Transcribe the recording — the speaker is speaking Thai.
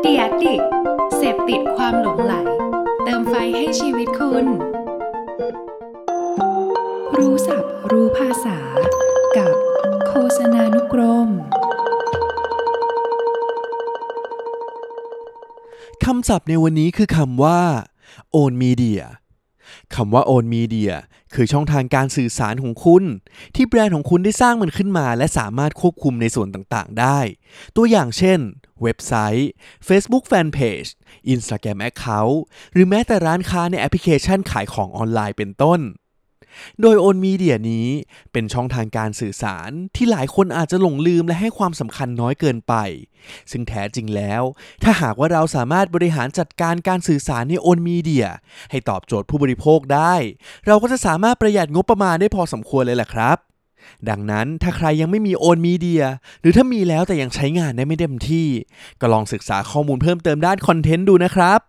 เดียดิกเสพติดความหลงไหล เติมไฟให้ชีวิตคุณ รู้ศัพท์รู้ภาษา กับโฆษณานุกรมคำศัพท์ในวันนี้คือคำว่า own media คำว่า own media คือช่องทางการสื่อสารของคุณ ที่แบรนด์ของคุณได้สร้างมันขึ้นมา และสามารถควบคุมในส่วนต่างๆ ได้ ตัวอย่างเช่น เว็บไซต์ Facebook Fanpage Instagram Account หรือแม้แต่ร้านค้าในแอปพลิเคชันขายของออนไลน์เป็นต้น โดย Own Media นี้เป็นช่องทางการสื่อสารที่หลายคนอาจจะหลงลืมและให้ความสำคัญน้อยเกินไป ซึ่งแท้จริงแล้ว ถ้าหากว่าเราสามารถบริหารจัดการการสื่อสารใน Own Media ให้ตอบโจทย์ผู้บริโภคได้ เราก็จะสามารถประหยัดงบประมาณได้พอสมควรเลยแหละครับ ดังนั้นถ้าใครยังไม่มี Own Media หรือถ้ามีแล้วแต่ยังใช้งานได้ไม่เต็มที่ ก็ลองศึกษาข้อมูลเพิ่มเติมด้านคอนเทนต์ดูนะครับ